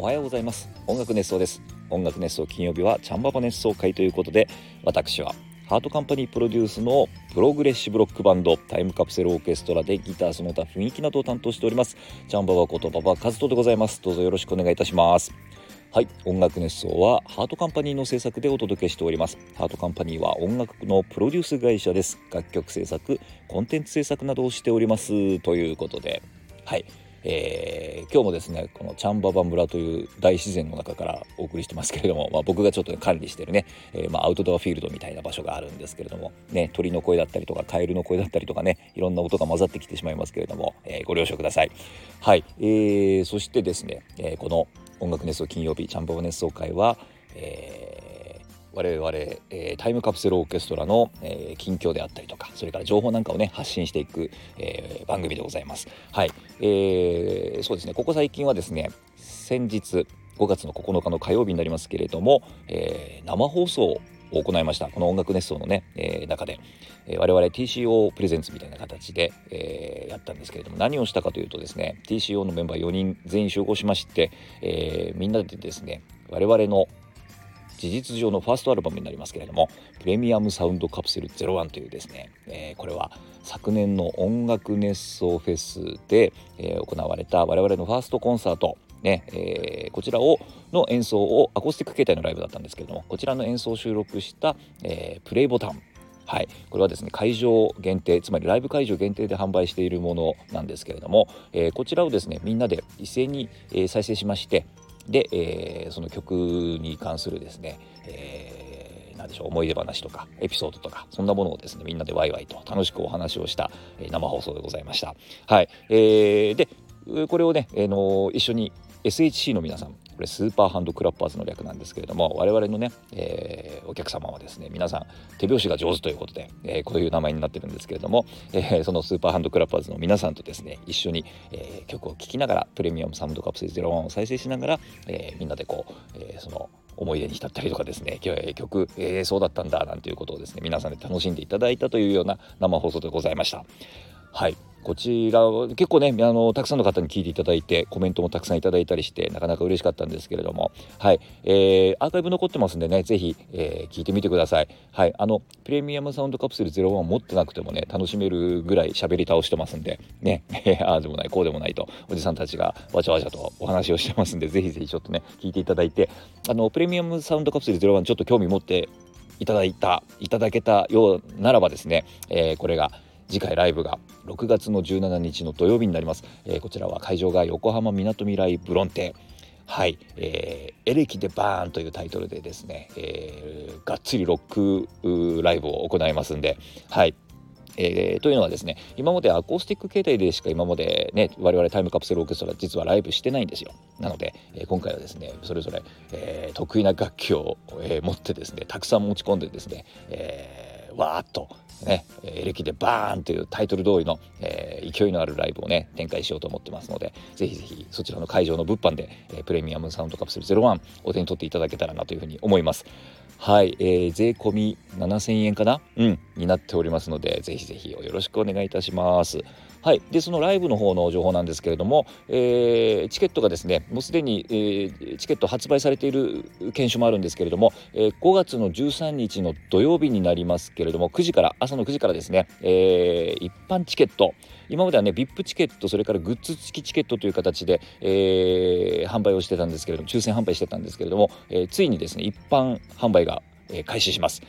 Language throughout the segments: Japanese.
おはようございます。音楽熱想です。音楽熱想金曜日はチャンババ熱想回ということで私はハートカンパニープロデュースのプログレッシブロックバンドタイムカプセルオーケストラでギターその他雰囲気などを担当しておりますチャンババことババカズトでございます。どうぞよろしくお願いいたします。はい音楽熱想はハートカンパニーの制作でお届けしております。ハートカンパニーは音楽のプロデュース会社です。楽曲制作コンテンツ制作などをしております。ということで。はい。えー、今日もですねこのチャンババ村という大自然の中からお送りしてますけれども、まあ、僕がちょっと、ね、管理してるね、えー、まあ、アウトドアフィールドみたいな場所があるんですけれども、ね、鳥の声だったりとかカエルの声だったりとかねいろんな音が混ざってきてしまいますけれども、えー、ご了承ください。はい、えー、そしてですね、えこの音楽熱奏金曜日チャンババ熱奏会は、え我々、えー、タイムカプセルオーケストラの、えー、近況であったりとかそれから情報なんかをね発信していく、えー、番組でございます。はい、えー、そうですね。ここ最近はですね先日5月の9日の火曜日になりますけれども、えー、生放送を行いました。この音楽熱奏のね、えー、中で、えー、我々 TCO プレゼンツみたいな形で、えー、やったんですけれども何をしたかというとですね TCO のメンバー4人全員集合しまして、えー、みんなでですね我々の事実上のファーストアルバムになりますけれどもプレミアムサウンドカプセル01というですね、えー、これは昨年の音楽熱奏フェスで、えー、行われた我々のファーストコンサートねえー、こちらをの演奏をアコースティック形態のライブだったんですけれどもこちらの演奏を収録した、えー、プレイボタン。はい、これはですね会場限定つまりライブ会場限定で販売しているものなんですけれども、えー、こちらをですねみんなで一斉に、えー、再生しましてで、えー、その曲に関するですね、えー、何でしょう思い出話とかエピソードとかそんなものをですねみんなでワイワイと楽しくお話をした、えー、生放送でございました。はい、えー、でこれをね、えー、の一緒に SHC の皆さんこれスーパーハンドクラッパーズの略なんですけれども我々のね、えー、お客様はですね皆さん手拍子が上手ということで、えー、こういう名前になってるんですけれども、えー、そのスーパーハンドクラッパーズの皆さんとですね一緒に、え曲を聴きながらプレミアムサウンドカプセル01を再生しながら、えみんなでこう、えその思い出に浸ったりとかですね今日曲、えー、そうだったんだなんていうことをですね皆さんで楽しんでいただいたというような生放送でございました。はいこちら結構ねあのたくさんの方に聞いていただいてコメントもたくさんいただいたりしてなかなか嬉しかったんですけれども。はい、えー、アーカイブ残ってますんでねぜひ、えー、聞いてみてください。はい。あのプレミアムサウンドカプセル01持ってなくてもね楽しめるぐらい喋り倒してますんでね。ああでもないこうでもないとおじさんたちがわちゃわちゃとお話をしてますんでぜひぜひちょっとね聞いていただいてあのプレミアムサウンドカプセル01ちょっと興味持っていただいたいただけたようならばですね、えー、これが「次回ライブが6月の17日の土曜日になります、えー、こちらは会場が横浜みなとみらいブロンテ。はい、えー、エレキでバーンというタイトルでですね、えー、がっつりロックライブを行いますんで、はい、えー、というのはですね今までアコースティック形態でしか今までね我々タイムカプセルオーケストラ実はライブしてないんですよ。なので、えー、今回はですねそれぞれ、えー、得意な楽器を、え持ってですねたくさん持ち込んでですね、えわーっとね、エレキでバーンというタイトル通りの、えー、勢いのあるライブをね展開しようと思ってますのでぜひぜひそちらの会場の物販で、えー、プレミアムサウンドカプセル01お手に取っていただけたらなというふうに思います。はい、えー、税込み7000円かな？うん。になっておりますのでぜひぜひよろしくお願いいたしますはい、でそのライブの方の情報なんですけれども、えー、チケットがですねもうすでに、えー、チケット発売されている研修もあるんですけれども、えー、5月の13日の土曜日になりますけれども9時から朝の9時からですね、えー、一般チケット今まではね VIP チケットそれからグッズ付きチケットという形で、えー、販売をしてたんですけれども抽選販売してたんですけれども、えー、ついにですね一般販売が、えー、開始します。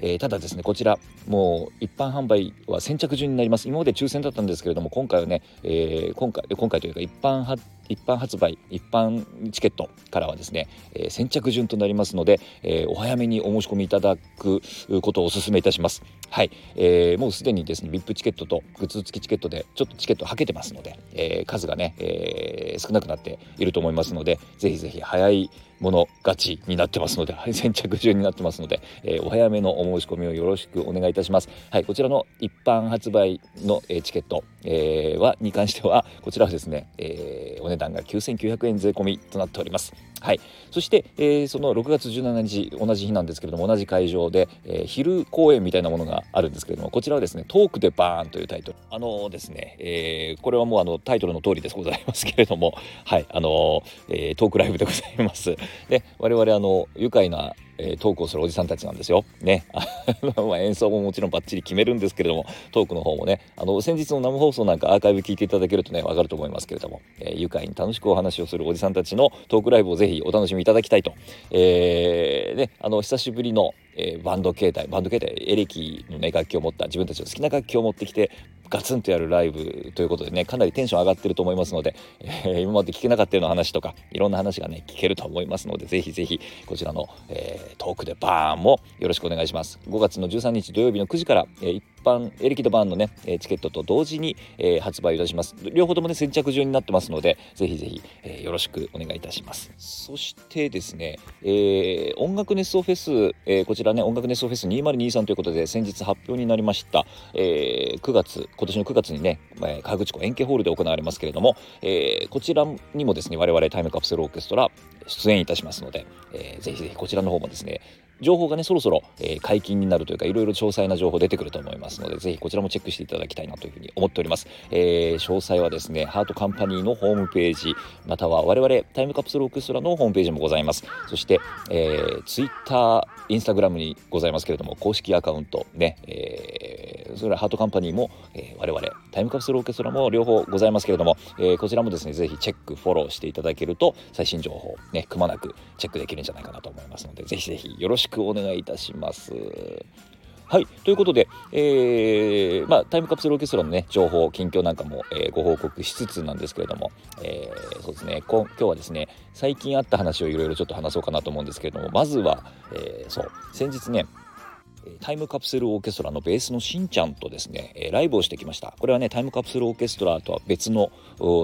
えー、ただですねこちらもう一般販売は先着順になります。今まで抽選だったんですけれども今回はね、えー、今回今回というか一般一般発売一般チケットからはですね、えー、先着順となりますので、えー、お早めにお申し込みいただくことをお勧めいたしますはい、えー、もうすでにですね VIP チケットとグッズ付きチケットでちょっとチケットはけてますので、えー、数がね、えー、少なくなっていると思いますのでぜひぜひ早いもの勝ちになってますので、はい、先着順になってますので、えー、お早めのお申し込みをよろしくお願いいたします。はい、こちらの一般発売の、えー、チケット、えー、はに関してはこちらはですね、えー、お段が9900円税込みとなっております。はい。そして、えー、その6月17日同じ日なんですけれども同じ会場で、えー、昼公演みたいなものがあるんですけれどもこちらはですね「トークでバーン」というタイトル。あのー、ですね、えー、これはもうあのタイトルの通りでございますけれども。はい。あのー、えー、トークライブでございます。で我々あの愉快なえ、トークをするおじさんたちなんですよ。ね。まあ演奏ももちろんバッチリ決めるんですけれども、トークの方もね、あの、先日の生放送なんかアーカイブ聞いていただけるとね、わかると思いますけれども、えー、愉快に楽しくお話をするおじさんたちのトークライブをぜひひお楽しみいただきたいと。えー、ね、あの、久しぶりの、えー、バンド形態バンド形態エレキのね楽器を持った自分たちの好きな楽器を持ってきてガツンとやるライブということでねかなりテンション上がってると思いますので、えー、今まで聞けなかったような話とかいろんな話がね聞けると思いますのでぜひぜひこちらの、えー、トークでバーンもよろしくお願いします。5月の13日土曜日の9時から、えー、一般エレキとバーンのねチケットと同時に、えー、発売いたします。両方ともね先着順になってますのでぜひぜひ、えー、よろしくお願いいたします。そしてですね、えー、音楽熱奏フェス、えー、こちらね音楽ネスオフェス2023ということで先日発表になりました、えー、9月今年の9月にね、えー、河口湖円形ホールで行われますけれども、えー、こちらにもですね我々タイムカプセルオーケストラ出演いたしますので、えー、ぜひぜひこちらの方もですね情報がねそろそろ、えー、解禁になるというかいろいろ詳細な情報出てくると思いますのでぜひこちらもチェックしていただきたいなというふうに思っております、えー、詳細はですねハートカンパニーのホームページまたは我々タイムカプセルオーケストラのホームページもございます。そして、えー、ツイッターインスタグラムにございますけれども公式アカウントね、えー、それからハートカンパニーも、えー、我々タイムカプセルオーケストラも両方ございますけれども、えー、こちらもですねぜひチェックフォローしていただけると最新情報ねくまなくチェックできるんじゃないかなと思いますのでぜひぜひよろしくお願いいたします。はいということで、えーまあ、タイムカプセルオーケストラのね情報近況なんかも、えー、ご報告しつつなんですけれども、えー、そうですね今日はですね最近あった話をいろいろちょっと話そうかなと思うんですけれどもまずは、えー、そう先日ねタイムカプセルオーケストラのベースのしんちゃんとですね、ライブをしてきました。これはねタイムカプセルオーケストラとは別の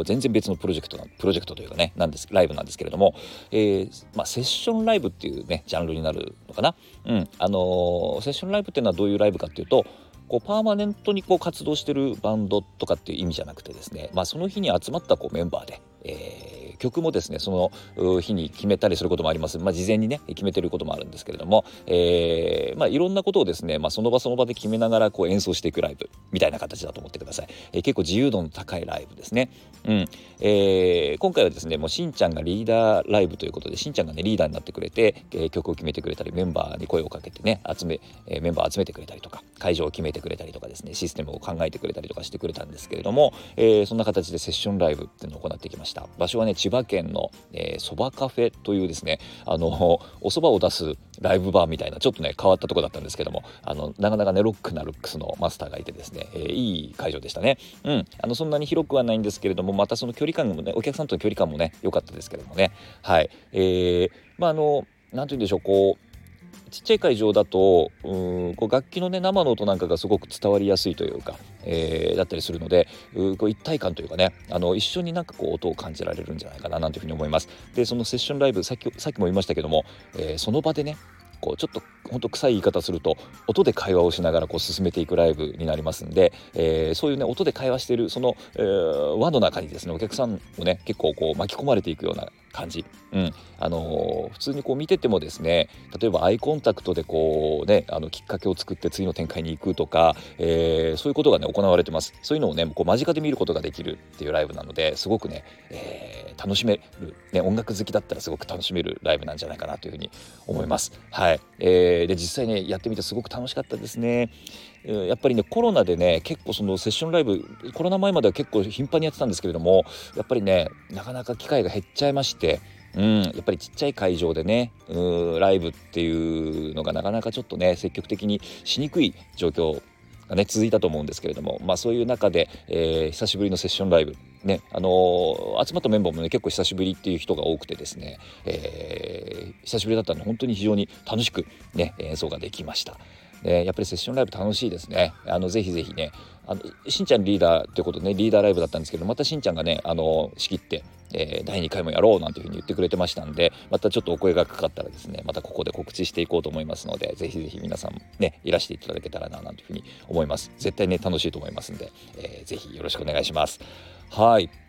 全然別のプロジェクトなプロジェクトというかねなんですライブなんですけれども、えー、まあ、セッションライブっていうねジャンルになるのかな、うんあのー、セッションライブっていうのはどういうライブかっていうとこうパーマネントにこう活動してるバンドとかっていう意味じゃなくてですね、まあ、その日に集まったこうメンバーで、えー曲もですねその日に決めたりすることもあります、まあ、事前にね決めてることもあるんですけれども、えーまあ、いろんなことをですね、まあ、その場その場で決めながらこう演奏していくライブみたいな形だと思ってください、えー、結構自由度の高いライブですね、うん。えー、今回はですねもうしんちゃんがリーダーライブということでしんちゃんがねリーダーになってくれて、えー、曲を決めてくれたりメンバーに声をかけてね集め、えー、メンバー集めてくれたりとか会場を決めてくれたりとかですねシステムを考えてくれたりとかしてくれたんですけれども、えー、そんな形でセッションライブっていうのを行ってきました。場所はね千葉県のそば、えー、カフェというですねあの お蕎麦を出すライブバーみたいなちょっとね変わったとこだったんですけどもあのなかなかねロックなルックスのマスターがいてですね、えー、いい会場でしたね。うん。あのそんなに広くはないんですけれどもまたその距離感もねお客さんとの距離感もね良かったですけどもね。はい。えー、まああの何て言うんでしょうこうちっちゃい会場だとうんこう楽器のね生の音なんかがすごく伝わりやすいというか、えー、だったりするのでうこう一体感というかねあの一緒になんかこう音を感じられるんじゃないかななんていうふうに思います。でそのセッションライブさっきさっきも言いましたけども、えー、その場でねこうちょっとほんと臭い言い方すると音で会話をしながらこう進めていくライブになりますんで、えー、そういうね音で会話しているその、えー、輪の中にですねお客さんもね結構こう巻き込まれていくような感じ、うん。あのー、普通にこう見ててもですね例えばアイコンタクトでこうねあのきっかけを作って次の展開に行くとか、えー、そういうことがね行われてます。そういうのをねこう間近で見ることができるっていうライブなのですごくね、えー、楽しめる、ね、音楽好きだったらすごく楽しめるライブなんじゃないかなというふうに思います。はい、えー、で実際ねやってみてすごく楽しかったですね。やっぱりねコロナでね結構そのセッションライブコロナ前までは結構頻繁にやってたんですけれどもやっぱりねなかなか機会が減っちゃいましてうん、やっぱりちっちゃい会場でねうライブっていうのがなかなかちょっとね積極的にしにくい状況がね続いたと思うんですけれども、まあ、そういう中で、えー、久しぶりのセッションライブねあのー、集まったメンバーもね結構久しぶりっていう人が多くてですね、えー、久しぶりだったので本当に非常に楽しくね演奏ができました。やっぱりセッションライブ楽しいですね。あのぜひぜひね。あのしんちゃんリーダーってことでねリーダーライブだったんですけどまたしんちゃんがねあの仕切って、えー、第2回もやろうなんていうふうに言ってくれてましたんでまたちょっとお声がかかったらですねまたここで告知していこうと思いますのでぜひぜひ皆さんねいらしていただけたらななんていうふうに思います。絶対ね楽しいと思いますんで、えー、ぜひよろしくお願いします。はい。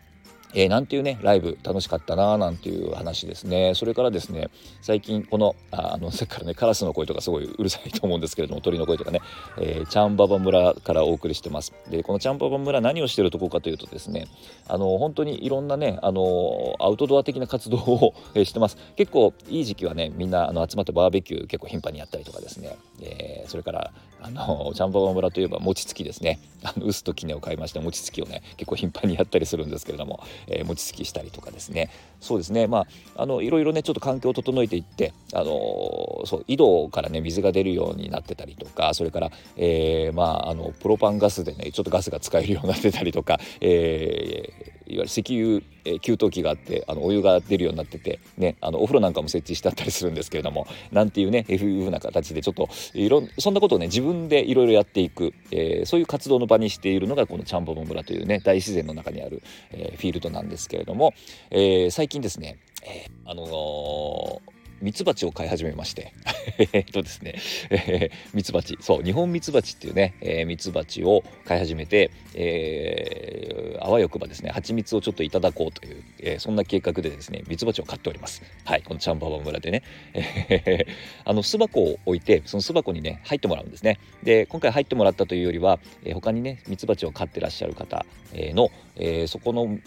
えー、なんていうねライブ楽しかったなーなんていう話ですね。それからですね最近このあのさっきからねカラスの声とかすごいうるさいと思うんですけれども鳥の声とかね、えー、チャンババ村からお送りしてます。でこのチャンババ村何をしてるとこかというとですねあの本当にいろんなねあのアウトドア的な活動を、え、してます。結構いい時期はねみんなあの集まってバーベキュー結構頻繁にやったりとかですね、えー、それからあのチャンババ村といえば餅つきですね。あの臼と杵を買いまして餅つきをね結構頻繁にやったりするんですけれどもえー、餅つきしたりとかですね。そうですね。まああのいろいろねちょっと環境を整えていってあのそう井戸からね水が出るようになってたりとかそれから、えー、まああのプロパンガスでねちょっとガスが使えるようになってたりとか、えー、いわゆる石油、え給湯器があってあのお湯が出るようになってて、ね、あのお風呂なんかも設置してあったりするんですけれどもなんていうねいうふうな形でちょっといろそんなことをね自分でいろいろやっていく、えー、そういう活動の場にしているのがこのチャンボボ村というね大自然の中にある、えー、フィールドなんですけれども、えー、最近ですね、えあのミツバチを飼い始めまして。えっとですね、えー、ミツバチ。そう日本ミツバチっていうね、えー、ミツバチを飼い始めて、えー、あわよくばですね蜂蜜をちょっといただこうという、えー、そんな計画でですねミツバチを飼っております。はいこのチャンババ村でね、えー、あの巣箱を置いてその巣箱にね入ってもらうんですね。で今回入ってもらったというよりは、えー、他にねミツバチを飼ってらっしゃる方の、えー、そこの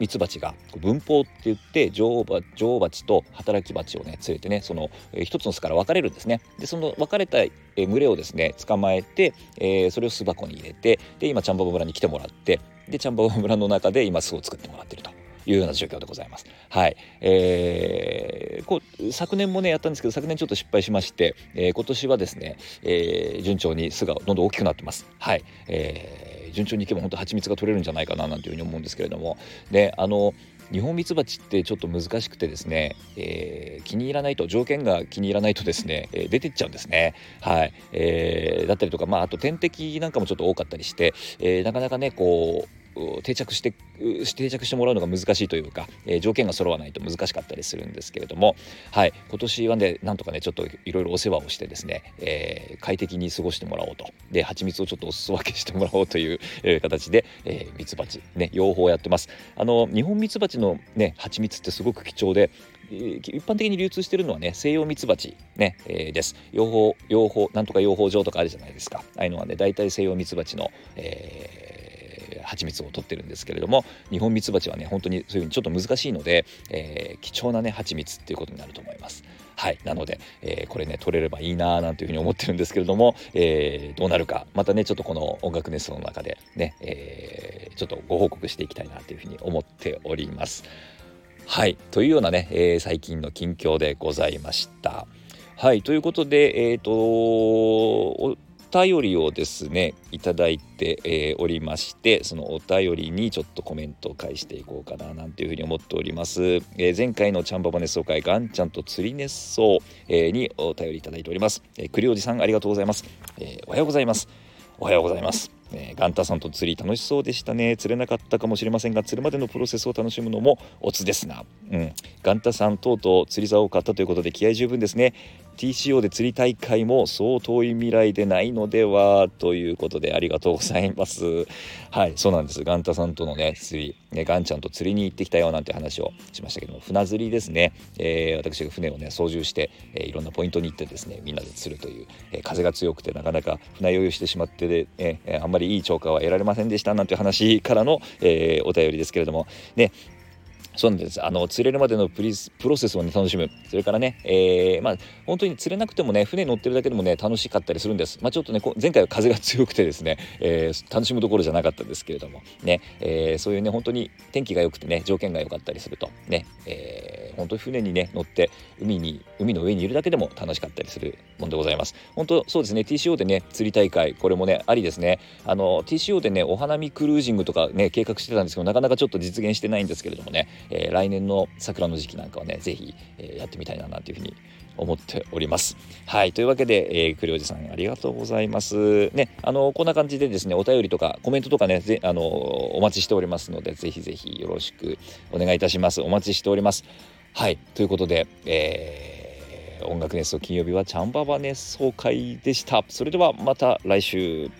ミツバチが分蜂って言って女王女王蜂と働き蜂をね連れてねその、えー、一つの巣から分かれるんですねでその分かれた、えー、群れをですね捕まえて、えー、それを巣箱に入れてで今チャンババ村に来てもらってでチャンババ村の中で今巣を作ってもらってるというような状況でございます。はい、えー、こう昨年もねやったんですけど昨年ちょっと失敗しまして、えー、今年はですね、えー、順調に巣がどんどん大きくなってます。はい、えー順調にいけば本当蜂蜜が取れるんじゃないかななんていうふうに思うんですけれども。であの日本ミツバチってちょっと難しくてですね、えー、気に入らないと条件が気に入らないとですね、えー、出てっちゃうんですね。はい、えー、だったりとかまああと天敵なんかもちょっと多かったりして、えなかなかねこう定着して定着してもらうのが難しいというか、えー、条件が揃わないと難しかったりするんですけれども、はい、今年はねなんとかねちょっといろいろお世話をしてですね、えー、快適に過ごしてもらおうと。で蜂蜜をちょっとお裾分けしてもらおうという、えー、形で、えー、ミツバチね養蜂をやってます。あの日本ミツバチのね蜂蜜ってすごく貴重で一般的に流通しているのはね西洋ミツバチね、えー、です。養蜂養蜂なんとか養蜂場とかあるじゃないですか。ああいうのはね大体西洋ミツバチの、えー蜂蜜を取ってるんですけれども日本ミツバチはね本当にそういうふうにちょっと難しいので、えー、貴重なね蜂蜜っていうことになると思います。はいなので、えー、これね取れればいいなーなんていうふうに思ってるんですけれども、えー、どうなるかまたねちょっとこの音楽ネストの中でね、え、ちょっとご報告していきたいなというふうに思っております。はいというようなね、え、最近の近況でございました。はいということでえっ、と便りをですねいただいて、えー、おりましてそのお便りにちょっとコメントを返していこうかななんていうふうに思っております、えー、前回のチャンババ熱奏会ガンちゃんと釣り熱奏、えー、にお便りいただいております、えー、栗おじさんありがとうございます、えおはようございます。おはようございます。えー、ガンタさんと釣り楽しそうでしたね。釣れなかったかもしれませんが釣るまでのプロセスを楽しむのもオツですな、うん、ガンタさんとうとう釣り竿を買ったということで気合十分ですね。TCO で釣り大会もそう遠い未来でないのではということでありがとうございます。はいそうなんです。ガンタさんとのね釣りねガンちゃんと釣りに行ってきたよなんて話をしましたけども船釣りですね、えー、私が船をね操縦して、えー、いろんなポイントに行ってですねみんなで釣るという、えー、風が強くてなかなか船酔いをしてしまってで、え、あんまりいい超過は得られませんでしたなんて話からの、え、お便りですけれども。ねそうなんです。あの釣れるまでのプリプロセスを、ね、楽しむ。それからね、えー、まあ本当に釣れなくてもね船乗ってるだけでもね楽しかったりするんです。まあちょっとね前回は風が強くてですね、えー、楽しむところじゃなかったんですけれどもね、えー、そういうね本当に天気が良くてね条件が良かったりするとね、えー、本当に船にね乗って海に海の上にいるだけでも楽しかったりするもんでございます。本当そうですね TCO でね釣り大会これもねありですね。あの TCO でねお花見クルージングとかね計画してたんですけどなかなかちょっと実現してないんですけれどもねえー、来年の桜の時期なんかはね是非、えー、やってみたいななんていうふうに思っております。はいというわけで、えー、栗おじさんありがとうございます。ねあのこんな感じでですねお便りとかコメントとかねぜあのお待ちしておりますのでぜひぜひよろしくお願いいたします。お待ちしております。はいということで、えー、音楽熱奏金曜日はチャンババ熱奏会でした。それではまた来週。